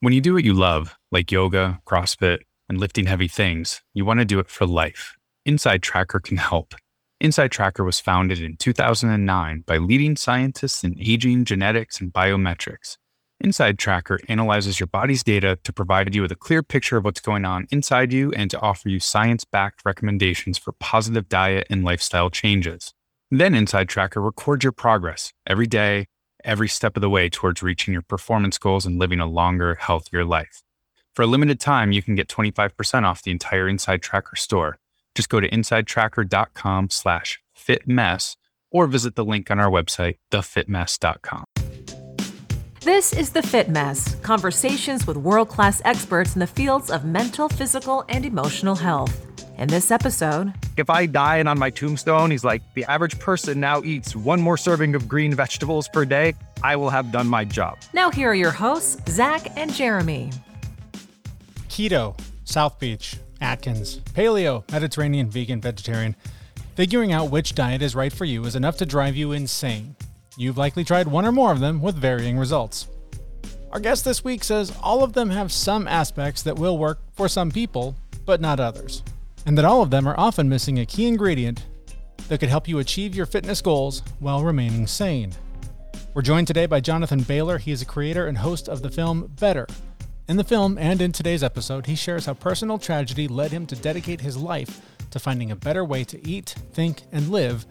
When you do what you love, like yoga, CrossFit, and lifting heavy things, you want to do it for life. Inside Tracker can help. Inside Tracker was founded in 2009 by leading scientists in aging, genetics, and biometrics. Inside Tracker analyzes your body's data to provide you with a clear picture of what's going on inside you and to offer you science backed recommendations for positive diet and lifestyle changes. Then Inside Tracker records your progress every day, every step of the way towards reaching your performance goals and living a longer, healthier life. For a limited time, you can get 25% off the entire Inside Tracker store. Just go to insidetracker.com slash fitmess or visit the link on our website, thefitmess.com. This is The Fit Mess conversations with world class experts in the fields of mental, physical, and emotional health. In this episode, if I die and on my tombstone, he's like, the average person now eats one more serving of green vegetables per day, I will have done my job. Now, here are your hosts, Zach and Jeremy. Keto, South Beach, Atkins, Paleo, Mediterranean, Vegan, Vegetarian. Figuring out which diet is right for you is enough to drive you insane. You've likely tried one or more of them with varying results. Our guest this week says all of them have some aspects that will work for some people, but not others and that all of them are often missing a key ingredient that could help you achieve your fitness goals while remaining sane. We're joined today by Jonathan Bailor. He is a creator and host of the film Better. In the film and in today's episode, he shares how personal tragedy led him to dedicate his life to finding a better way to eat, think, and live,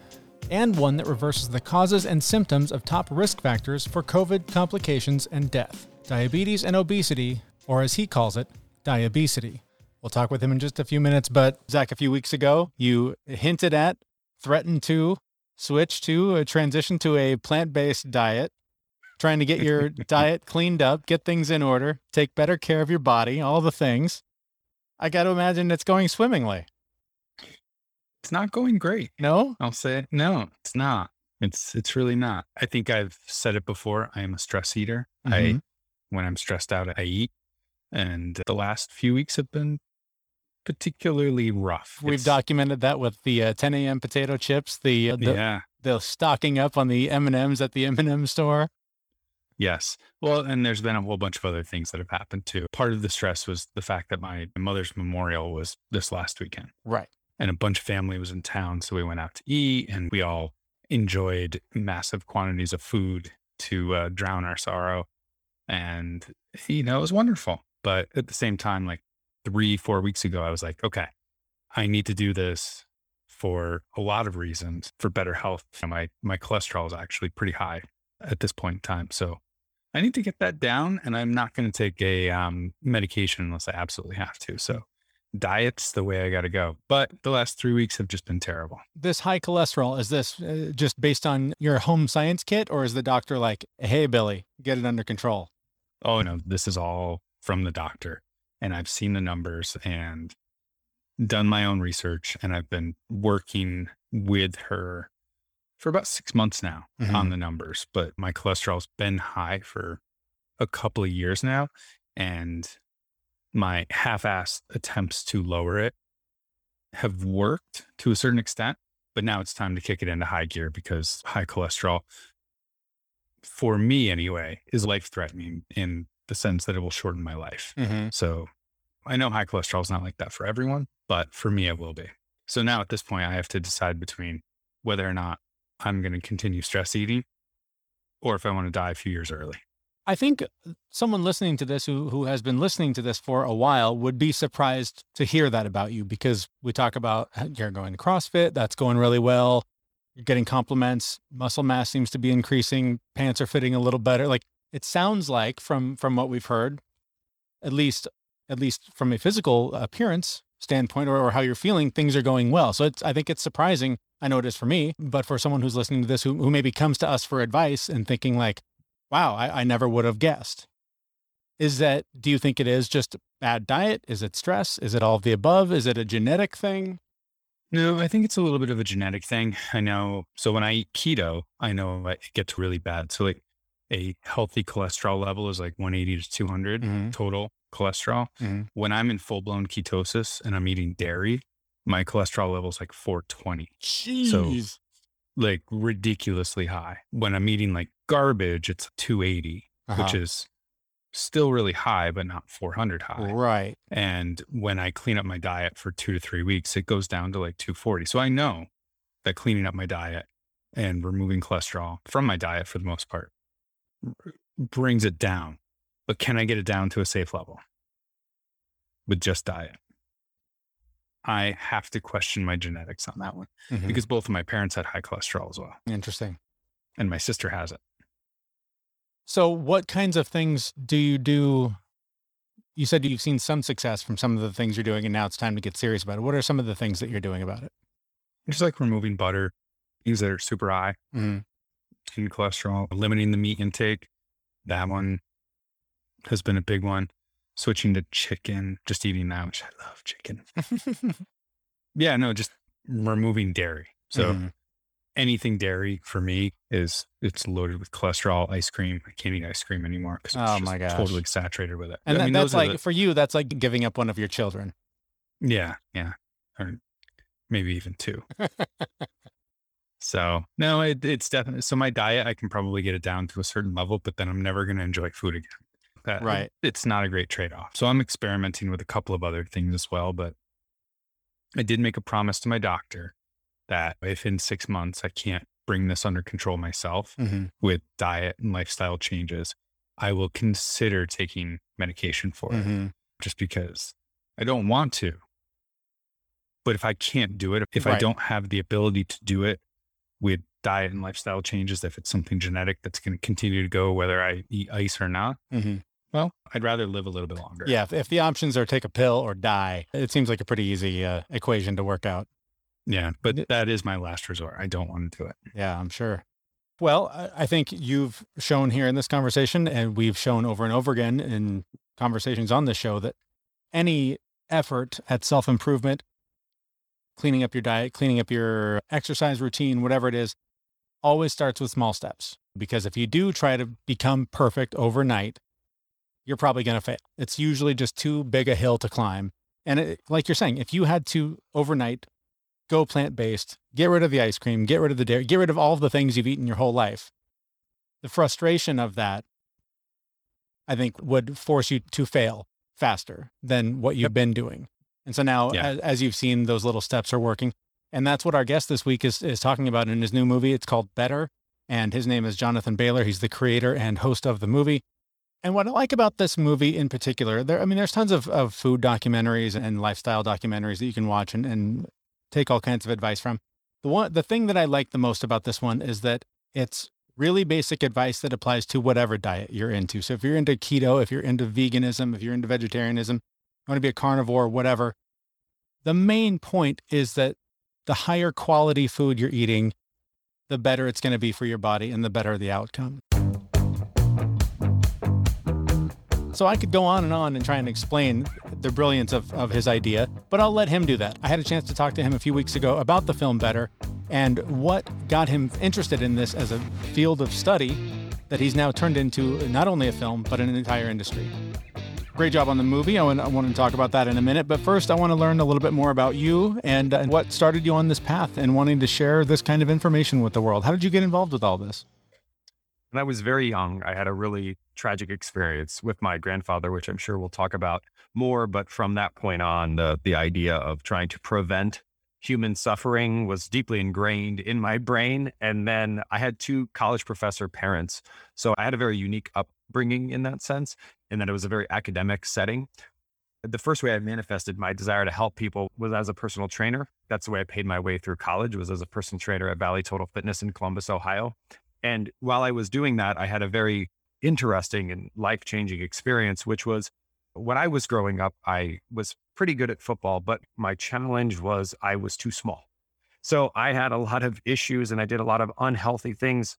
and one that reverses the causes and symptoms of top risk factors for COVID complications and death diabetes and obesity, or as he calls it, diabesity. We'll talk with him in just a few minutes. But Zach, a few weeks ago, you hinted at, threatened to switch to a transition to a plant based diet, trying to get your diet cleaned up, get things in order, take better care of your body, all the things. I got to imagine it's going swimmingly. It's not going great. No, I'll say it. No, it's not. It's it's really not. I think I've said it before. I am a stress eater. Mm-hmm. I when I'm stressed out, I eat. And the last few weeks have been particularly rough. We've it's, documented that with the uh, 10 a.m. potato chips, the, uh, the yeah, the stocking up on the M and M's at the M and M store. Yes. Well, and there's been a whole bunch of other things that have happened too. Part of the stress was the fact that my mother's memorial was this last weekend. Right. And a bunch of family was in town. So we went out to eat and we all enjoyed massive quantities of food to uh, drown our sorrow. And, you know, it was wonderful. But at the same time, like three, four weeks ago, I was like, okay, I need to do this for a lot of reasons for better health. My my cholesterol is actually pretty high at this point in time. So I need to get that down and I'm not going to take a um, medication unless I absolutely have to. So diet's the way I got to go. But the last three weeks have just been terrible. This high cholesterol, is this uh, just based on your home science kit or is the doctor like, hey, Billy, get it under control? Oh, no, this is all from the doctor and I've seen the numbers and done my own research and I've been working with her for about six months now mm-hmm. on the numbers, but my cholesterol's been high for a couple of years now. And my half assed attempts to lower it have worked to a certain extent, but now it's time to kick it into high gear because high cholesterol, for me anyway, is life threatening in the sense that it will shorten my life. Mm-hmm. So I know high cholesterol is not like that for everyone, but for me, it will be. So now at this point, I have to decide between whether or not I'm going to continue stress eating or if I want to die a few years early. I think someone listening to this who, who has been listening to this for a while would be surprised to hear that about you because we talk about you're going to CrossFit, that's going really well. You're getting compliments, muscle mass seems to be increasing, pants are fitting a little better. Like it sounds like from from what we've heard, at least at least from a physical appearance standpoint or, or how you're feeling, things are going well. So it's I think it's surprising. I know it is for me, but for someone who's listening to this who, who maybe comes to us for advice and thinking like, wow, I, I never would have guessed. Is that do you think it is just bad diet? Is it stress? Is it all of the above? Is it a genetic thing? No, I think it's a little bit of a genetic thing. I know. So when I eat keto, I know it gets really bad. So like a healthy cholesterol level is like 180 to 200 mm-hmm. total cholesterol. Mm-hmm. When I'm in full blown ketosis and I'm eating dairy, my cholesterol level is like 420. Jeez. So like ridiculously high. When I'm eating like garbage, it's 280, uh-huh. which is still really high, but not 400 high. Right. And when I clean up my diet for two to three weeks, it goes down to like 240. So I know that cleaning up my diet and removing cholesterol from my diet for the most part brings it down. But can I get it down to a safe level with just diet? I have to question my genetics on that one Mhm. because both of my parents had high cholesterol as well. Interesting. And my sister has it. So, what kinds of things do you do? You said you've seen some success from some of the things you're doing, and now it's time to get serious about it. What are some of the things that you're doing about it? Just like removing butter, things that are super high Mhm. in cholesterol, limiting the meat intake. That one has been a big one. Switching to chicken, just eating that, which I love chicken. Yeah, no, just removing dairy. So Mhm. anything dairy for me is it's loaded with cholesterol. Ice cream, I can't eat ice cream anymore because it's Oh just my gosh. totally saturated with it. and I that- mean, that's like the- for you, that's like giving up one of your children. Yeah, yeah. Or maybe even two. so no, it, it's definitely so my diet, I can probably get it down to a certain level, but then I'm never going to enjoy food again. That- Right. It's not a great trade off. So I'm experimenting with a couple of other things as well, but I did make a promise to my doctor that if in six months I can't bring this under control myself Mhm. with diet and lifestyle changes, I will consider taking medication for it Mhm. just because I don't want to. But if I can't do it, if I don't have the ability to do it with diet and lifestyle changes, if it's something genetic that's going to continue to go, whether I eat ice or not, Mhm. Well, I'd rather live a little bit longer. Yeah. If, if the options are take a pill or die, it seems like a pretty easy uh, equation to work out. Yeah. But that is my last resort. I don't want to do it. Yeah, I'm sure. Well, I I think you've shown here in this conversation, and we've shown over and over again in conversations on this show that any effort at self improvement, cleaning up your diet, cleaning up your exercise routine, whatever it is, always starts with small steps. Because if you do try to become perfect overnight, you're probably going to fail. It's usually just too big a hill to climb. And it, like you're saying, if you had to overnight go plant based, get rid of the ice cream, get rid of the dairy, get rid of all of the things you've eaten your whole life. The frustration of that, I think, would force you to fail faster than what you've been doing. And so now, Yeah. as, as you've seen, those little steps are working. And that's what our guest this week is, is talking about in his new movie. It's called Better. And his name is Jonathan Bailor. He's the creator and host of the movie. And what I like about this movie in particular, there, I mean, there's tons of, of food documentaries and lifestyle documentaries that you can watch and, and take all kinds of advice from. The one, the thing that I like the most about this one is that it's really basic advice that applies to whatever diet you're into. So if you're into keto, if you're into veganism, if you're into vegetarianism, you want to be a carnivore, whatever. The main point is that the higher quality food you're eating, the better it's going to be for your body and the better the outcome. So I could go on and on and try and explain the brilliance of, of his idea, but I'll let him do that. I had a chance to talk to him a few weeks ago about the film Better and what got him interested in this as a field of study that he's now turned into not only a film, but an entire industry. Great job on the movie. I want, I want to talk about that in a minute. But first, I want to learn a little bit more about you and, uh, what started you on this path and wanting to share this kind of information with the world. How did you get involved with all this? When I was very young, I had a really tragic experience with my grandfather, which I'm sure we'll talk about more. But from that point on, the, the idea of trying to prevent human suffering was deeply ingrained in my brain. And then I had two college professor parents. So I had a very unique upbringing in that sense, in that it was a very academic setting. The first way I manifested my desire to help people was as a personal trainer. That's the way I paid my way through college was as a personal trainer at Valley Total Fitness in Columbus, Ohio. And while I was doing that, I had a very interesting and life changing experience, which was when I was growing up, I was pretty good at football, but my challenge was I was too small. So I had a lot of issues and I did a lot of unhealthy things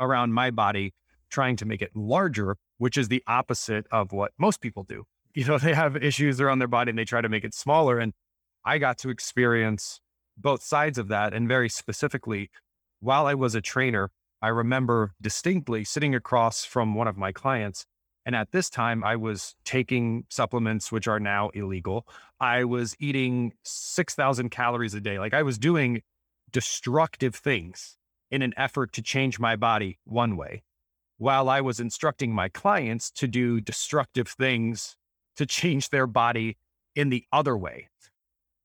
around my body, trying to make it larger, which is the opposite of what most people do. You know, they have issues around their body and they try to make it smaller. And I got to experience both sides of that. And very specifically, while I was a trainer, I remember distinctly sitting across from one of my clients. And at this time, I was taking supplements, which are now illegal. I was eating 6,000 calories a day. Like I was doing destructive things in an effort to change my body one way. while I was instructing my clients to do destructive things to change their body in the other way.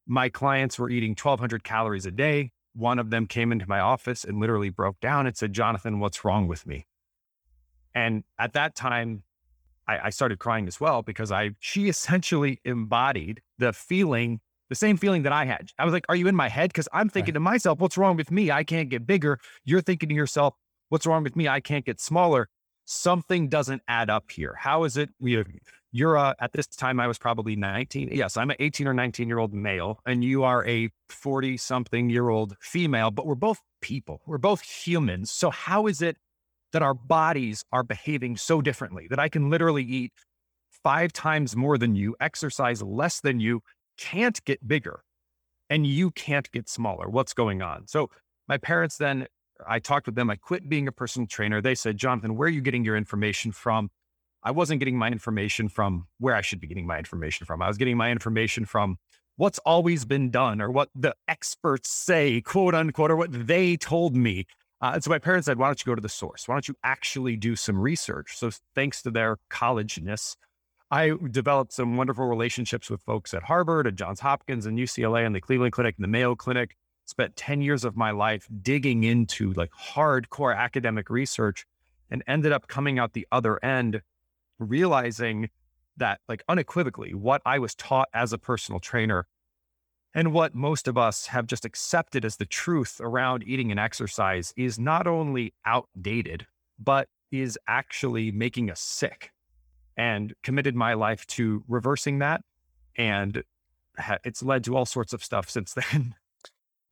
My clients were eating 1,200 calories a day. One of them came into my office and literally broke down and said, Jonathan, what's wrong with me? And at that time, I, I started crying as well because I she essentially embodied the feeling, the same feeling that I had. I was like, Are you in my head? Because I'm thinking right. to myself, What's wrong with me? I can't get bigger. You're thinking to yourself, What's wrong with me? I can't get smaller. Something doesn't add up here. How is it? We, you're uh, at this time, I was probably 19. Yes, I'm an 18 or 19 year old male, and you are a 40 something year old female, but we're both people. We're both humans. So, how is it that our bodies are behaving so differently that I can literally eat five times more than you, exercise less than you, can't get bigger, and you can't get smaller? What's going on? So, my parents then, I talked with them. I quit being a personal trainer. They said, Jonathan, where are you getting your information from? I wasn't getting my information from where I should be getting my information from. I was getting my information from what's always been done or what the experts say, quote unquote, or what they told me. Uh, and so my parents said, why don't you go to the source? Why don't you actually do some research? So thanks to their collegeness, I developed some wonderful relationships with folks at Harvard and Johns Hopkins and UCLA and the Cleveland Clinic and the Mayo Clinic. Spent 10 years of my life digging into like hardcore academic research and ended up coming out the other end realizing that like unequivocally what I was taught as a personal trainer and what most of us have just accepted as the truth around eating and exercise is not only outdated, but is actually making us sick and committed my life to reversing that. And it's led to all sorts of stuff since then.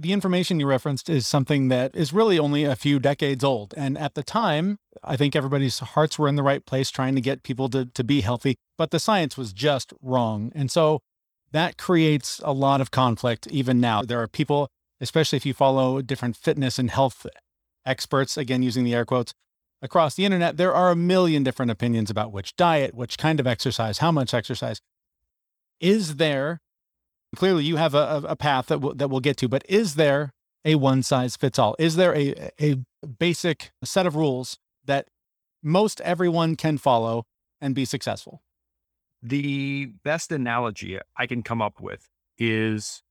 The information you referenced is something that is really only a few decades old. And at the time, I think everybody's hearts were in the right place trying to get people to, to be healthy, but the science was just wrong. And so that creates a lot of conflict even now. There are people, especially if you follow different fitness and health experts, again, using the air quotes, across the internet, there are a million different opinions about which diet, which kind of exercise, how much exercise. Is there clearly you have a, a path that we'll, that we'll get to, but is there a one size fits all? Is there a, a basic set of rules that most everyone can follow and be successful? The best analogy I can come up with is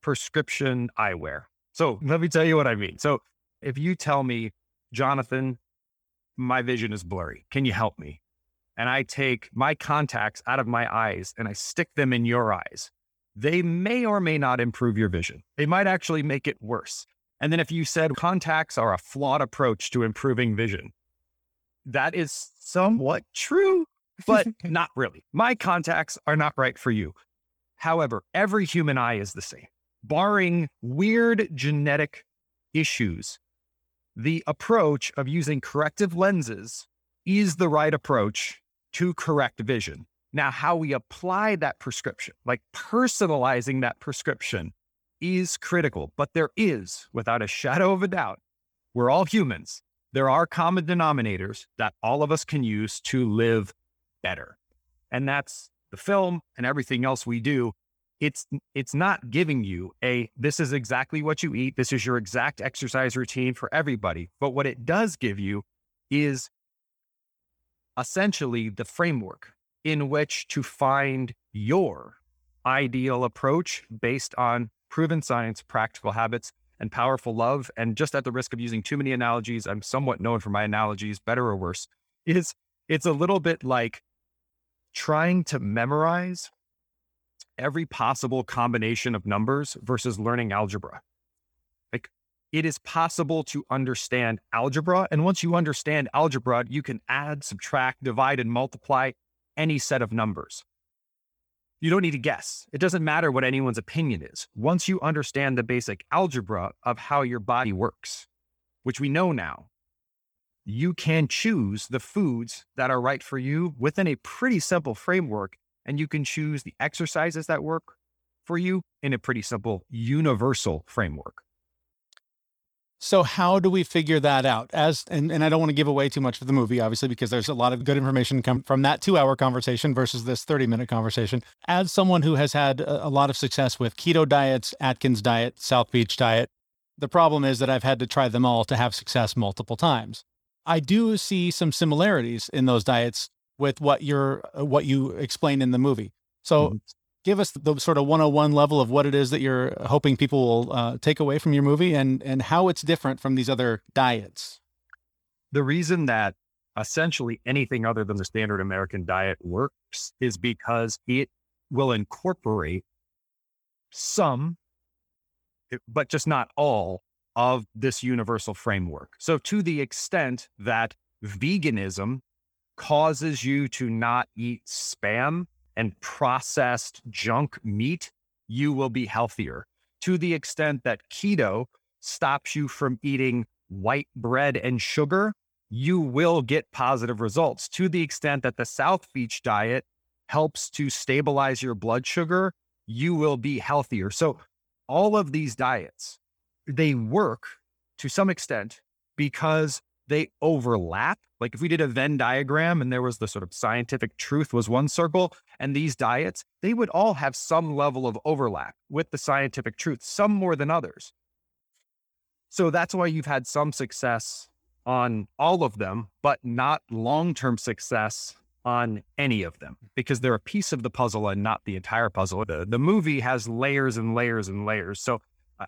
prescription eyewear. So let me tell you what I mean. So if you tell me, Jonathan, my vision is blurry, can you help me? And I take my contacts out of my eyes and I stick them in your eyes they may or may not improve your vision. They might actually make it worse. And then if you said contacts are a flawed approach to improving vision, that is somewhat true, but not really. My contacts are not right for you. However, every human eye is the same, barring weird genetic issues. The approach of using corrective lenses is the right approach to correct vision. Now, how we apply that prescription, like personalizing that prescription, is critical. But there is, without a shadow of a doubt, we're all humans. There are common denominators that all of us can use to live better. And that's the film and everything else we do. It's it's not giving you a this is exactly what you eat. This is your exact exercise routine for everybody. But what it does give you is essentially the framework in which to find your ideal approach based on proven science, practical habits, and powerful love. And just at the risk of using too many analogies, I'm somewhat known for my analogies, better or worse, is it's a little bit like trying to memorize every possible combination of numbers versus learning algebra. Like it is possible to understand algebra. And once you understand algebra, you can add, subtract, divide, and multiply any set of numbers. You don't need to guess. It doesn't matter what anyone's opinion is. Once you understand the basic algebra of how your body works, which we know now, you can choose the foods that are right for you within a pretty simple framework. And you can choose the exercises that work for you in a pretty simple universal framework. So how do we figure that out? As and, and I don't want to give away too much of the movie, obviously, because there's a lot of good information come from that two-hour conversation versus this 30-minute conversation. As someone who has had a, lot of success with keto diets, Atkins diet, South Beach diet, the problem is that I've had to try them all to have success multiple times. I do see some similarities in those diets with what you're uh, what you explain in the movie. So mm-hmm. Give us the sort of 101 level of what it is that you're hoping people will uh, take away from your movie and and how it's different from these other diets. The reason that essentially anything other than the standard American diet works is because it will incorporate some, but just not all of this universal framework. So, to the extent that veganism causes you to not eat spam and processed junk meat, you will be healthier. To the extent that keto stops you from eating white bread and sugar, you will get positive results. To the extent that the South Beach diet helps to stabilize your blood sugar, you will be healthier. So, all of these diets, they work to some extent because they overlap. Like if we did a Venn diagram and there was the sort of scientific truth was one circle, and these diets, they would all have some level of overlap with the scientific truth, some more than others. So that's why you've had some success on all of them, but not long term success on any of them because they're a piece of the puzzle and not the entire puzzle. The, the movie has layers and layers and layers. So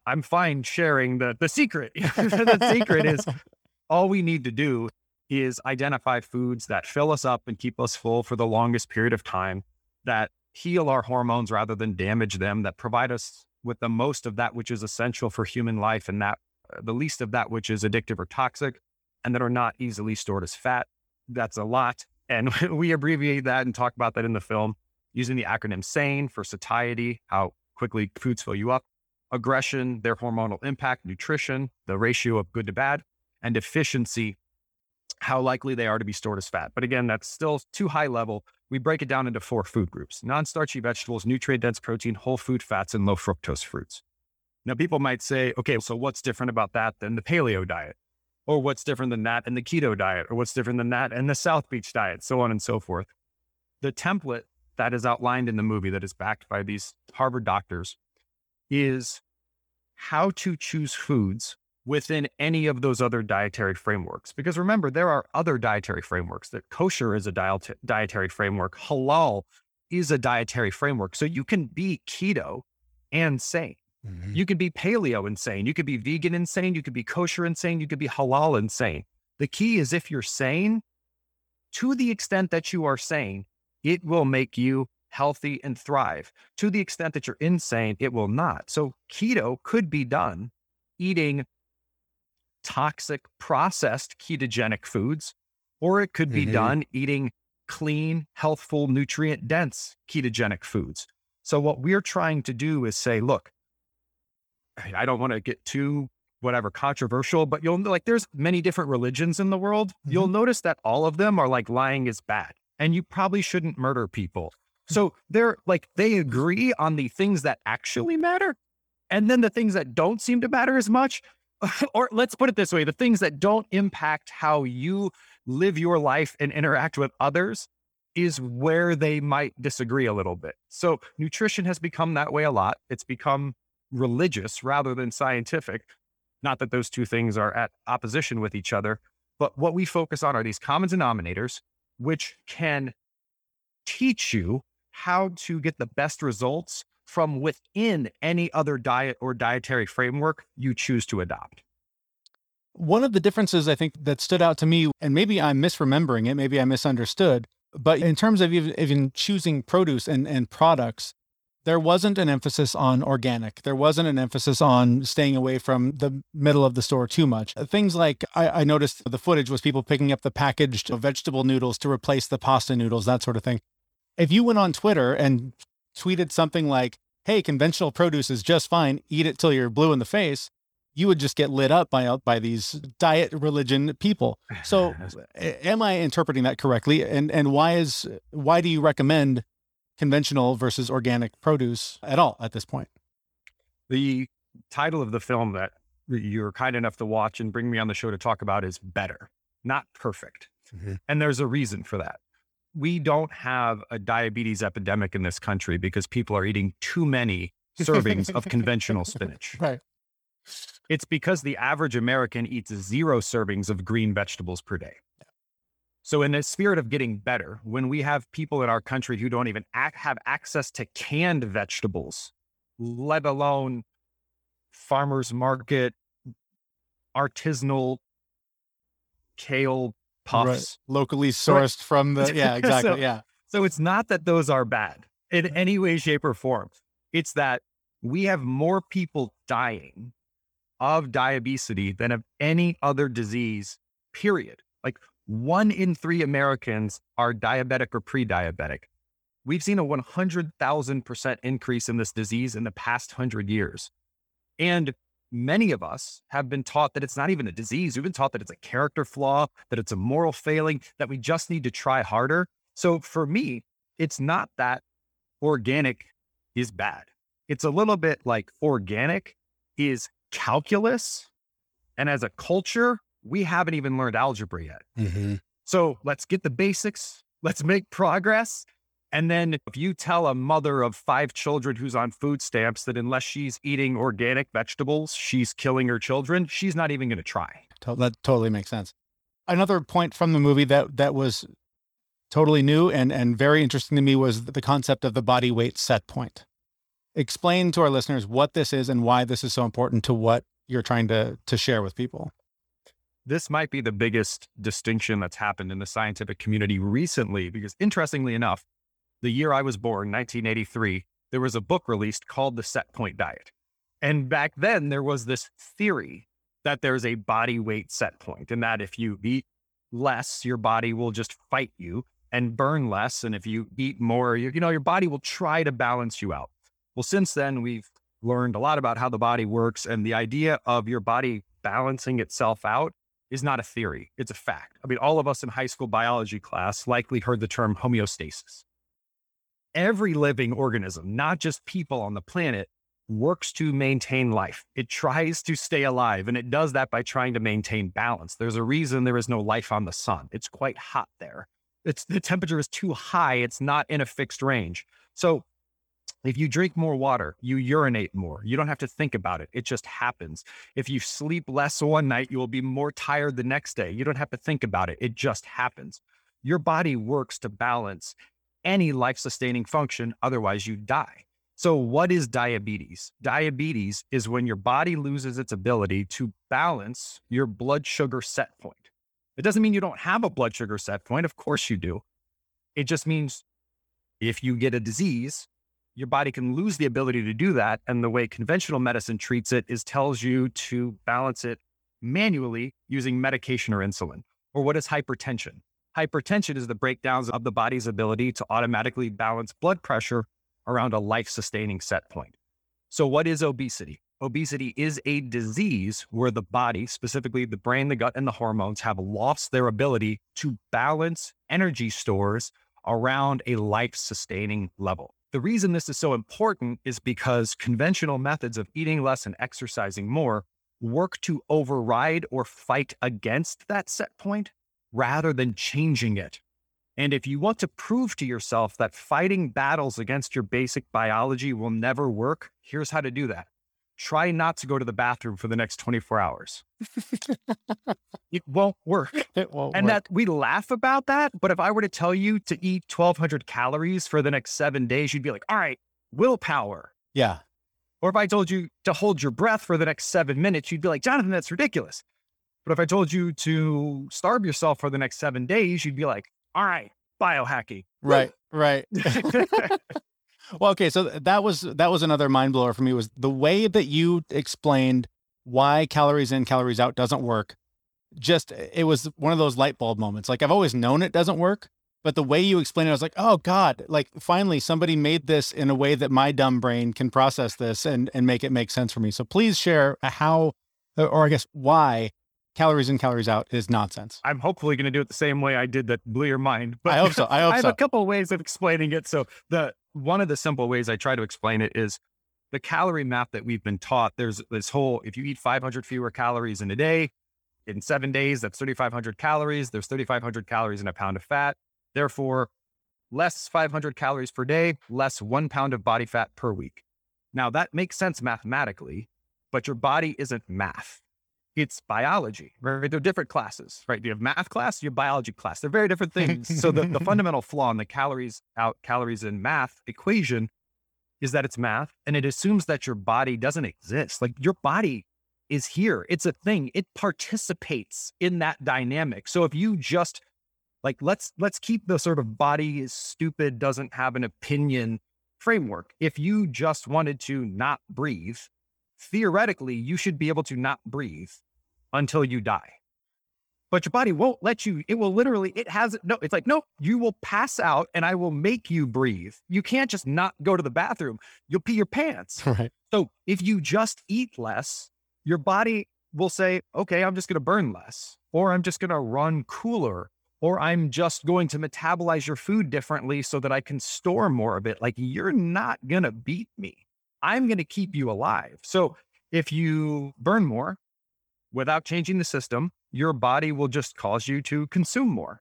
I'm fine sharing the, the secret. the secret is all we need to do is identify foods that fill us up and keep us full for the longest period of time, that heal our hormones rather than damage them, that provide us with the most of that which is essential for human life and that uh, the least of that which is addictive or toxic, and that are not easily stored as fat. That's a lot. And we abbreviate that and talk about that in the film using the acronym SANE for satiety, how quickly foods fill you up, aggression, their hormonal impact, nutrition, the ratio of good to bad, and efficiency, how likely they are to be stored as fat. But again, that's still too high level. We break it down into four food groups non starchy vegetables, nutrient dense protein, whole food fats, and low fructose fruits. Now, people might say, okay, so what's different about that than the paleo diet? Or what's different than that and the keto diet? Or what's different than that and the South Beach diet? So on and so forth. The template that is outlined in the movie that is backed by these Harvard doctors is how to choose foods within any of those other dietary frameworks. Because remember, there are other dietary frameworks that kosher is a diet- dietary framework, halal is a dietary framework. So you can be keto and sane. Mm-hmm. You could be paleo insane. You could be vegan insane. You could be kosher insane. You could be halal insane. The key is if you're sane, to the extent that you are sane, it will make you healthy, and thrive. To the extent that you're insane, it will not. So keto could be done eating toxic processed ketogenic foods, or it could be mm-hmm. done eating clean, healthful, nutrient dense ketogenic foods. So what we're trying to do is say, look, I don't want to get too whatever controversial, but you'll like there's many different religions in the world. Mm-hmm. You'll notice that all of them are like lying is bad and you probably shouldn't murder people. So they're like, they agree on the things that actually matter. And then the things that don't seem to matter as much, or let's put it this way the things that don't impact how you live your life and interact with others is where they might disagree a little bit. So nutrition has become that way a lot. It's become religious rather than scientific. Not that those two things are at opposition with each other, but what we focus on are these common denominators, which can teach you how to get the best results from within any other diet or dietary framework you choose to adopt. One of the differences I think that stood out to me, and maybe I'm misremembering it, maybe I misunderstood, but in terms of even, choosing produce and, and products, there wasn't an emphasis on organic. There wasn't an emphasis on staying away from the middle of the store too much. Uh, things like I, I noticed the footage was people picking up the packaged vegetable noodles to replace the pasta noodles, that sort of thing if you went on Twitter and tweeted something like, "Hey, conventional produce is just fine. Eat it till you're blue in the face," you would just get lit up by uh, by these diet religion people. So, am I interpreting that correctly? And and why is why do you recommend conventional versus organic produce at all at this point? The title of the film that you're kind enough to watch and bring me on the show to talk about is better, not perfect. Mm-hmm. And there's a reason for that we don't have a diabetes epidemic in this country because people are eating too many servings of conventional spinach. Right. It's because the average American eats zero servings of green vegetables per day. So, in the spirit of getting better, when we have people in our country who don't even ac- have access to canned vegetables, let alone farmers market, artisanal kale puffs, right. locally sourced from the, yeah, exactly. so, yeah. So, it's not that those are bad in any way, shape, or form. It's that we have more people dying of diabetes than of any other disease, period. Like one in three Americans are diabetic or pre diabetic. We've seen a 100,000% increase in this disease in the past 100 years. And many of us have been taught that it's not even a disease. We've been taught that it's a character flaw, that it's a moral failing, that we just need to try harder. So for me, it's not that organic is bad. It's a little bit like organic is calculus. And as a culture, we haven't even learned algebra yet. Mm-hmm. So let's get the basics, let's make progress. And then if you tell a mother of five children who's on food stamps that unless she's eating organic vegetables, she's killing her children, she's not even going to try. That totally makes sense. Another point from the movie that that was totally new and and very interesting to me was the concept of the body weight set point. Explain to our listeners what this is and why this is so important to what you're trying to to share with people this might be the biggest distinction that's happened in the scientific community recently, because interestingly enough, the year I was born, 1983, there was a book released called The Set Point Diet. And back then, there was this theory that there's a body weight set point, and that if you eat less, your body will just fight you and burn less. And if you eat more, you, you know, your body will try to balance you out. Well, since then, we've learned a lot about how the body works, and the idea of your body balancing itself out is not a theory, it's a fact. I mean, all of us in high school biology class likely heard the term homeostasis. Every living organism, not just people on the planet, works to maintain life. It tries to stay alive, and it does that by trying to maintain balance. There's a reason there is no life on the sun. It's quite hot there. It's the temperature is too high. It's not in a fixed range. So if you drink more water, you urinate more. You don't have to think about it. It just happens. If you sleep less one night, you will be more tired the next day. You don't have to think about it. It just happens. Your body works to balance any life sustaining function, otherwise, you die. So, what is diabetes? Diabetes is when your body loses its ability to balance your blood sugar set point. It doesn't mean you don't have a blood sugar set point. Of course, you do. It just means if you get a disease, your body can lose the ability to do that. And the way conventional medicine treats it is tells you to balance it manually using medication or insulin. Or what is hypertension? Hypertension is the breakdowns of the body's ability to automatically balance blood pressure around a life sustaining set point. So, what is obesity? Obesity is a disease where the body, specifically the brain, the gut, and the hormones, have lost their ability to balance energy stores around a life sustaining level. The reason this is so important is because conventional methods of eating less and exercising more work to override or fight against that set point rather than changing it. And if you want to prove to yourself that fighting battles against your basic biology will never work, here's how to do that try not to go to the bathroom for the next 24 hours. it won't work. It won't and work. that we laugh about that, but if I were to tell you to eat 1200 calories for the next 7 days, you'd be like, "All right, willpower." Yeah. Or if I told you to hold your breath for the next 7 minutes, you'd be like, "Jonathan, that's ridiculous." But if I told you to starve yourself for the next 7 days, you'd be like, "All right, biohacking." Right, right. Well, okay, so that was that was another mind blower for me was the way that you explained why calories in, calories out doesn't work. Just eh, it was one of those light bulb moments. Like I've always known it doesn't work, but the way you explained it, I was like, oh God, like finally somebody made this in a way that my dumb brain can process this and and make it make sense for me. So please share uh, how, or I guess why calories in, calories out is nonsense. I'm hopefully going to do it the same way I did that blew your mind. But I hope so. I hope I have so. a couple of ways of explaining it. So the one of the simple ways I try to explain it is the calorie map that we've been taught. There's this whole, if you eat 500 fewer calories in a day, in seven days, that's 3,500 calories. There's 3,500 calories in a pound of fat. Therefore, less 500 calories per day, less one pound of body fat per week. Now, that makes sense mathematically, but your body isn't math. It's biology, right? They're different classes, right? You have math class, you have biology class. They're very different things. so the, the fundamental flaw in the calories out, calories in math equation is that it's math and it assumes that your body doesn't exist. Like your body is here. It's a thing. It participates in that dynamic. So if you just like let's let's keep the sort of body is stupid doesn't have an opinion framework. If you just wanted to not breathe, theoretically you should be able to not breathe until you die. But your body won't let you, it will literally, it has no, it's like, no, you will pass out and I will make you breathe. You can't just not go to the bathroom. You'll pee your pants. Right. So if you just eat less, your body will say, okay, I'm just going to burn less, or I'm just going to run cooler, or I'm just going to metabolize your food differently so that I can store more of it. Like you're not going to beat me. I'm going to keep you alive. So if you burn more without changing the system, your body will just cause you to consume more.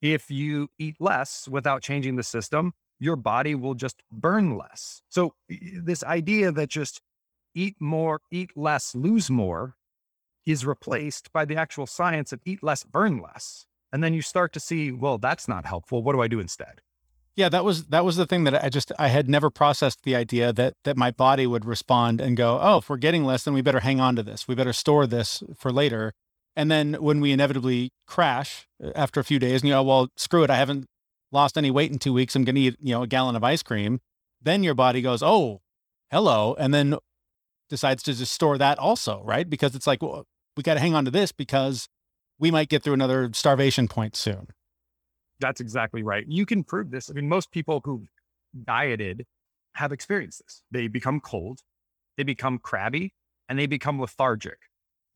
If you eat less without changing the system, your body will just burn less. So this idea that just eat more, eat less, lose more is replaced by the actual science of eat less, burn less. And then you start to see, well, that's not helpful. What do I do instead? Yeah, that was that was the thing that I just I had never processed the idea that that my body would respond and go, "Oh, if we're getting less, then we better hang on to this. We better store this for later." And then when we inevitably crash uh, after a few days, and you know, well, screw it, I haven't lost any weight in two weeks. I'm going to eat, you know, a gallon of ice cream. Then your body goes, "Oh, hello," and then decides to just store that also, right? Because it's like, well, we got to hang on to this because we might get through another starvation point soon. That's exactly right. You can prove this. I mean, most people who dieted have experienced this. They become cold, they become crabby, and they become lethargic.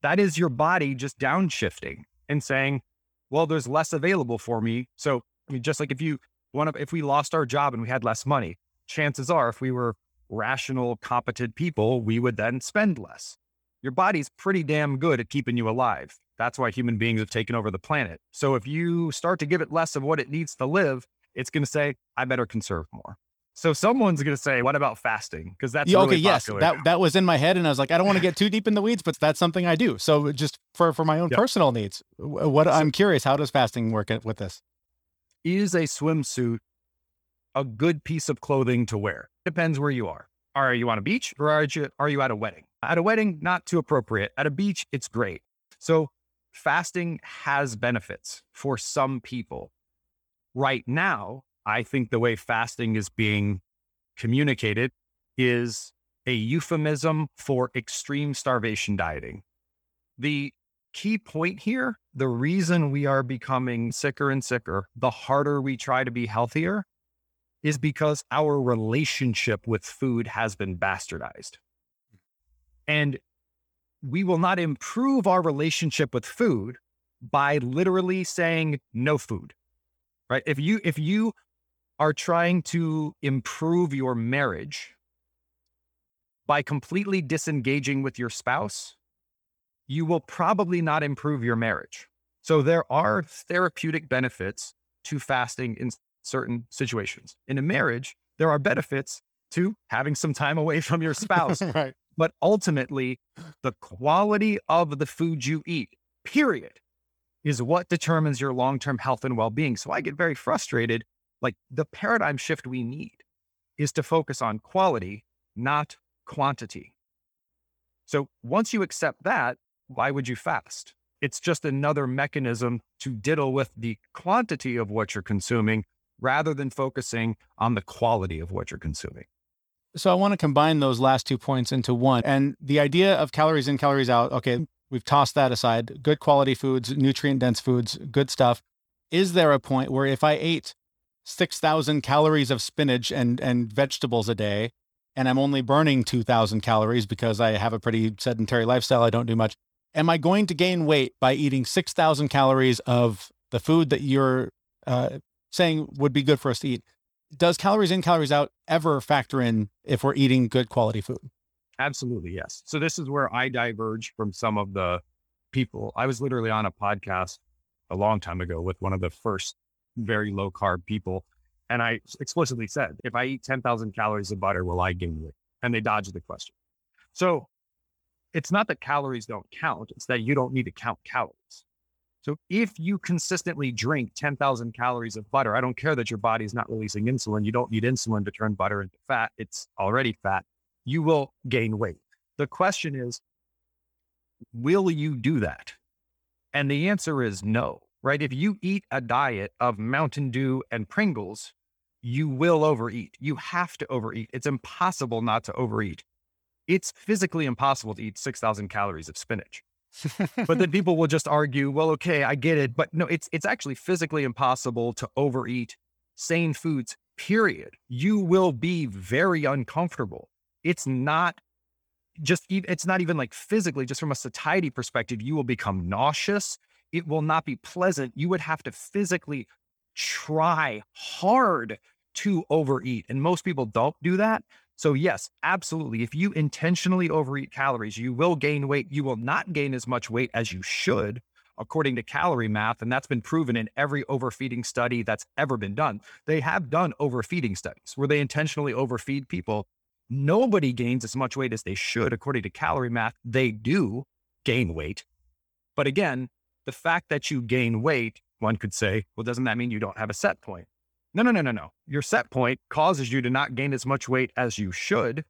That is your body just downshifting and saying, well, there's less available for me. So, I mean, just like if you one of if we lost our job and we had less money, chances are if we were rational, competent people, we would then spend less. Your body's pretty damn good at keeping you alive. That's why human beings have taken over the planet. So if you start to give it less of what it needs to live, it's going to say, I better conserve more. So someone's going to say, "What about fasting?" Because that's Yeah, really okay. Yes, that now. that was in my head, and I was like, I don't want to get too deep in the weeds, but that's something I do. So just for for my own Yeah. personal needs, wh- what I'm curious, how does fasting work with this? is a swimsuit a good piece of clothing to wear? Depends where you are. Are you on a beach or are you, are you at a wedding? At a wedding, not too appropriate. At a beach, it's great. So fasting has benefits for some people. Right now, I think the way fasting is being communicated is a euphemism for extreme starvation dieting. The key point here the reason we are becoming sicker and sicker, the harder we try to be healthier, is because our relationship with food has been bastardized. And we will not improve our relationship with food by literally saying no food. Right? If you if you are trying to improve your marriage by completely disengaging with your spouse, you will probably not improve your marriage. So there are therapeutic benefits to fasting in certain situations. In a marriage, there are benefits to having some time away from your spouse, right. But ultimately, the quality of the food you eat, period, is what determines your long term health and well being. So I get very frustrated. Like the paradigm shift we need is to focus on quality, not quantity. So once you accept that, why would you fast? It's just another mechanism to diddle with the quantity of what you're consuming rather than focusing on the quality of what you're consuming. So I want to combine those last two points into one. And the idea of calories in, calories out, okay, we've tossed that aside. Good quality foods, nutrient dense foods, good stuff. Is there a point where if I ate 6,000 calories of spinach and, and vegetables a day, and I'm only burning 2,000 calories because I have a pretty sedentary lifestyle, I don't do much, am I going to gain weight by eating 6,000 calories of the food that you're uh, saying would be good for us to eat? Does calories in, calories out ever factor in if we're eating good quality food? Absolutely, yes. So this is where I diverge from some of the people. I was literally on a podcast a long time ago with one of the first very low carb people. And I explicitly said, if I eat 10,000 calories of butter, will I gain weight? And they dodged the question. So it's not that calories don't count, it's that you don't need to count calories. So if you consistently drink 10,000 calories of butter, I don't care that your body is not releasing insulin. You don't need insulin to turn butter into fat. It's already fat. You will gain weight. The question is, will you do that? And the answer is no, right? If you eat a diet of Mountain Dew and Pringles, you will overeat. You have to overeat. It's impossible not to overeat. It's physically impossible to eat 6,000 calories of spinach. But then people will just argue, well, okay, I get it. But no, it's, it's actually physically impossible to overeat sane foods, period. You will be very uncomfortable. It's not just, it's not even like physically, just from a satiety perspective, you will become nauseous. It will not be pleasant. You would have to physically try hard to overeat. And most people don't do that. So, yes, absolutely. If you intentionally overeat calories, you will gain weight. You will not gain as much weight as you should, according to calorie math. And that's been proven in every overfeeding study that's ever been done. They have done overfeeding studies where they intentionally overfeed people. Nobody gains as much weight as they should, according to calorie math. They do gain weight. But again, the fact that you gain weight, one could say, well, doesn't that mean you don't have a set point? No, no, no, no, no. Your set point causes you to not gain as much weight as you should.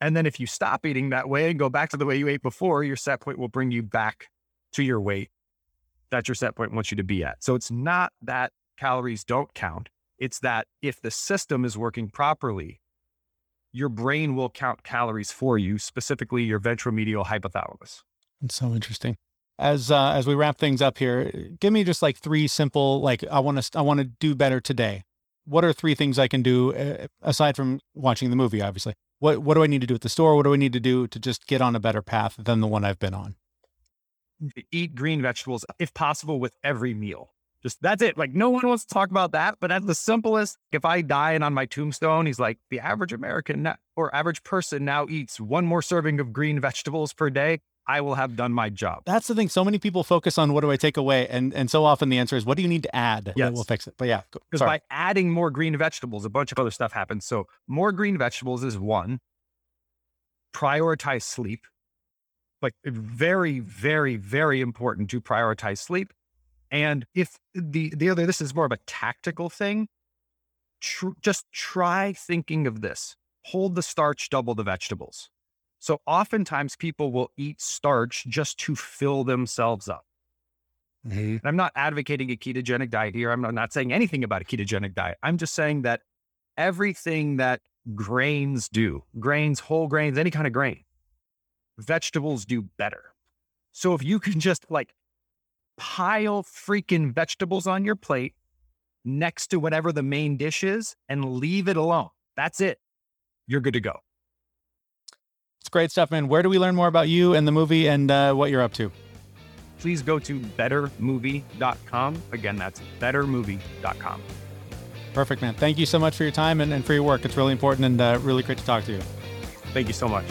And then if you stop eating that way and go back to the way you ate before, your set point will bring you back to your weight that your set point wants you to be at. So it's not that calories don't count. It's that if the system is working properly, your brain will count calories for you, specifically your ventromedial hypothalamus. It's so interesting. As uh, as we wrap things up here, give me just like three simple like I want to I want to do better today what are three things I can do uh, aside from watching the movie? Obviously, what what do I need to do at the store? What do I need to do to just get on a better path than the one I've been on? Eat green vegetables if possible with every meal. Just that's it. Like no one wants to talk about that, but that's the simplest. If I die and on my tombstone, he's like the average American or average person now eats one more serving of green vegetables per day. I will have done my job. That's the thing. So many people focus on what do I take away, and and so often the answer is what do you need to add yes. that will fix it. But yeah, because by adding more green vegetables, a bunch of other stuff happens. So more green vegetables is one. Prioritize sleep, like very, very, very important to prioritize sleep. And if the the other, this is more of a tactical thing. Tr- just try thinking of this: hold the starch, double the vegetables. So oftentimes people will eat starch just to fill themselves up. Mm-hmm. I'm not advocating a ketogenic diet here. I'm not saying anything about a ketogenic diet. I'm just saying that everything that grains do, grains, whole grains, any kind of grain, vegetables do better. So if you can just like pile freaking vegetables on your plate next to whatever the main dish is and leave it alone, that's it. You're good to go. It's great stuff, man. Where do we learn more about you and the movie and uh, what you're up to? Please go to bettermovie.com. Again, that's bettermovie.com. Perfect, man. Thank you so much for your time and, and for your work. It's really important and uh, really great to talk to you. Thank you so much.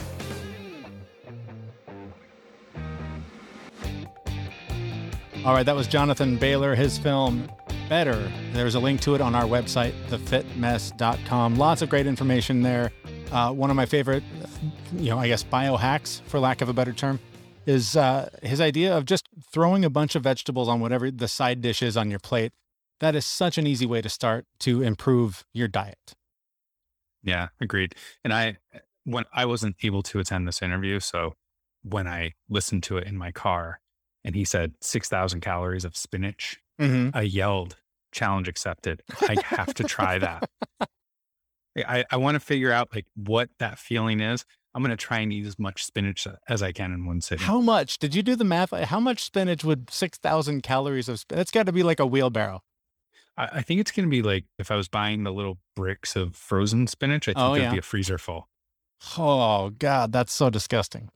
All right, that was Jonathan Bailor, his film Better. There's a link to it on our website, thefitmess.com. Lots of great information there. Uh, one of my favorite, you know, I guess biohacks, for lack of a better term, is uh, his idea of just throwing a bunch of vegetables on whatever the side dish is on your plate. That is such an easy way to start to improve your diet. Yeah, agreed. And I, when I wasn't able to attend this interview, so when I listened to it in my car, and he said six thousand calories of spinach, mm-hmm. I yelled, "Challenge accepted! I have to try that." I, I want to figure out like what that feeling is. I'm going to try and eat as much spinach as I can in one sitting. How much? Did you do the math? How much spinach would 6,000 calories of spinach? That's got to be like a wheelbarrow. I, I think it's going to be like if I was buying the little bricks of frozen spinach, I oh, think oh, yeah. be a freezer full. Oh, God, that's so disgusting.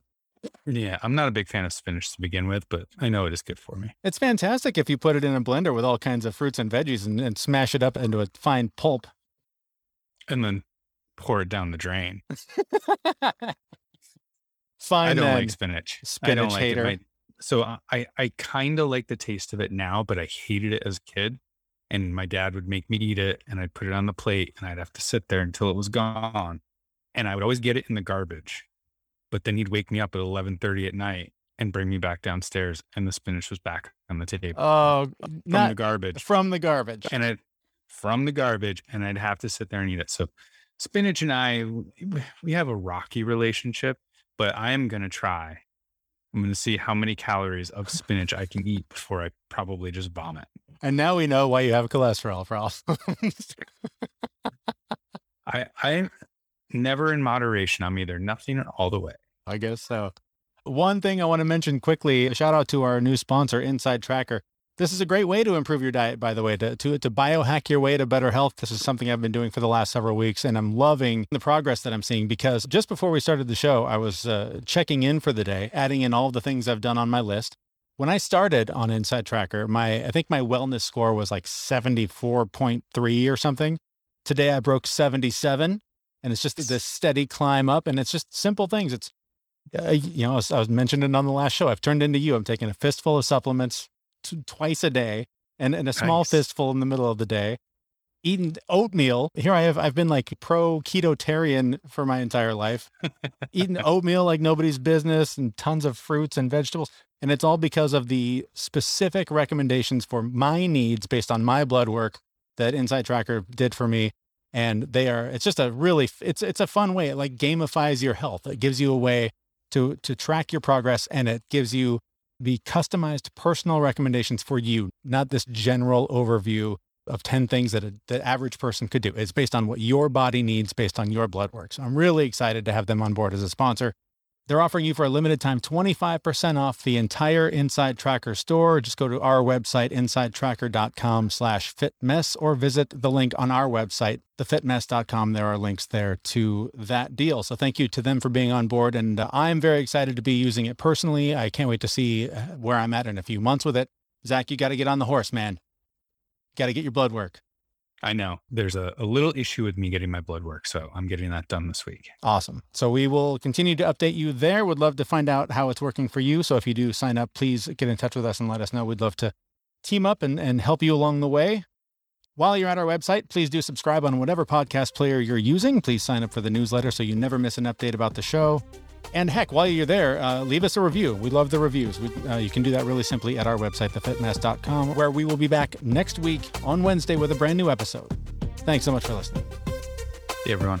Yeah, I'm not a big fan of spinach to begin with, but I know it is good for me. It's fantastic if you put it in a blender with all kinds of fruits and veggies and, and smash it up into a fine pulp and then pour it down the drain. Fine. I don't then. like spinach. Spinach I don't like hater. It. My, so I, I kind of like the taste of it now, but I hated it as a kid. And my dad would make me eat it and I'd put it on the plate and I'd have to sit there until it was gone. And I would always get it in the garbage. but then he'd wake me up at 11:30 at night and bring me back downstairs and the spinach was back on the table Oh, from the garbage from the garbage. and it from the garbage and I'd have to sit there and eat it. So spinach and I we have a rocky relationship, but I am going to try. I'm going to see how many calories of spinach I can eat before I probably just vomit. And now we know why you have cholesterol problems. I I never in moderation. I'm either nothing or all the way. I guess so. One thing I want to mention quickly, a shout out to our new sponsor, Inside Tracker. This is a great way to improve your diet, by the way, to, to, to biohack your way to better health. This is something I've been doing for the last several weeks, and I'm loving the progress that I'm seeing because just before we started the show, I was uh, checking in for the day, adding in all the things I've done on my list. When I started on Inside Tracker, my I think my wellness score was like 74.3 or something. Today I broke 77, and it's just this steady climb up, and it's just simple things. It's uh, you know, I was, mentioned it on the last show. I've turned into you. I'm taking a fistful of supplements t- twice a day, and, and a small Nice. fistful in the middle of the day. Eating oatmeal. Here I have. I've been like pro ketotarian for my entire life. Eating oatmeal like nobody's business, and tons of fruits and vegetables. And it's all because of the specific recommendations for my needs based on my blood work that Inside Tracker did for me. And they are. It's just a really. It's it's a fun way. It like gamifies your health. It gives you a way to to track your progress and it gives you the customized personal recommendations for you not this general overview of 10 things that a, the average person could do. It's based on what your body needs based on your blood work. So i'm really excited to have them on board as a sponsor they're offering you for a limited time 25% off the entire inside tracker store. Just go to our website insidetracker.com slash fitmess or visit the link on our website thefitmess.com there are links there to that deal. So thank you to them for being on board and uh, i'm very excited to be using it personally. I can't wait to see uh, where i'm at in a few months with it. Zach you got to get on the horse man. Got to get your blood work I know there's a, a little issue with me getting my blood work, so I'm getting that done this week. Awesome. So we will continue to update you there. Would love to find out how it's working for you. So if you do sign up, please get in touch with us and let us know. We'd love to team up and, and help you along the way. While you're at our website, please do subscribe on whatever podcast player you're using. Please sign up for the newsletter so you never miss an update about the show. And heck, while you're there, uh, leave us a review. We love the reviews. We, uh, you can do that really simply at our website, thefitmess.com, where we will be back next week on Wednesday with a brand new episode. Thanks so much for listening. See everyone.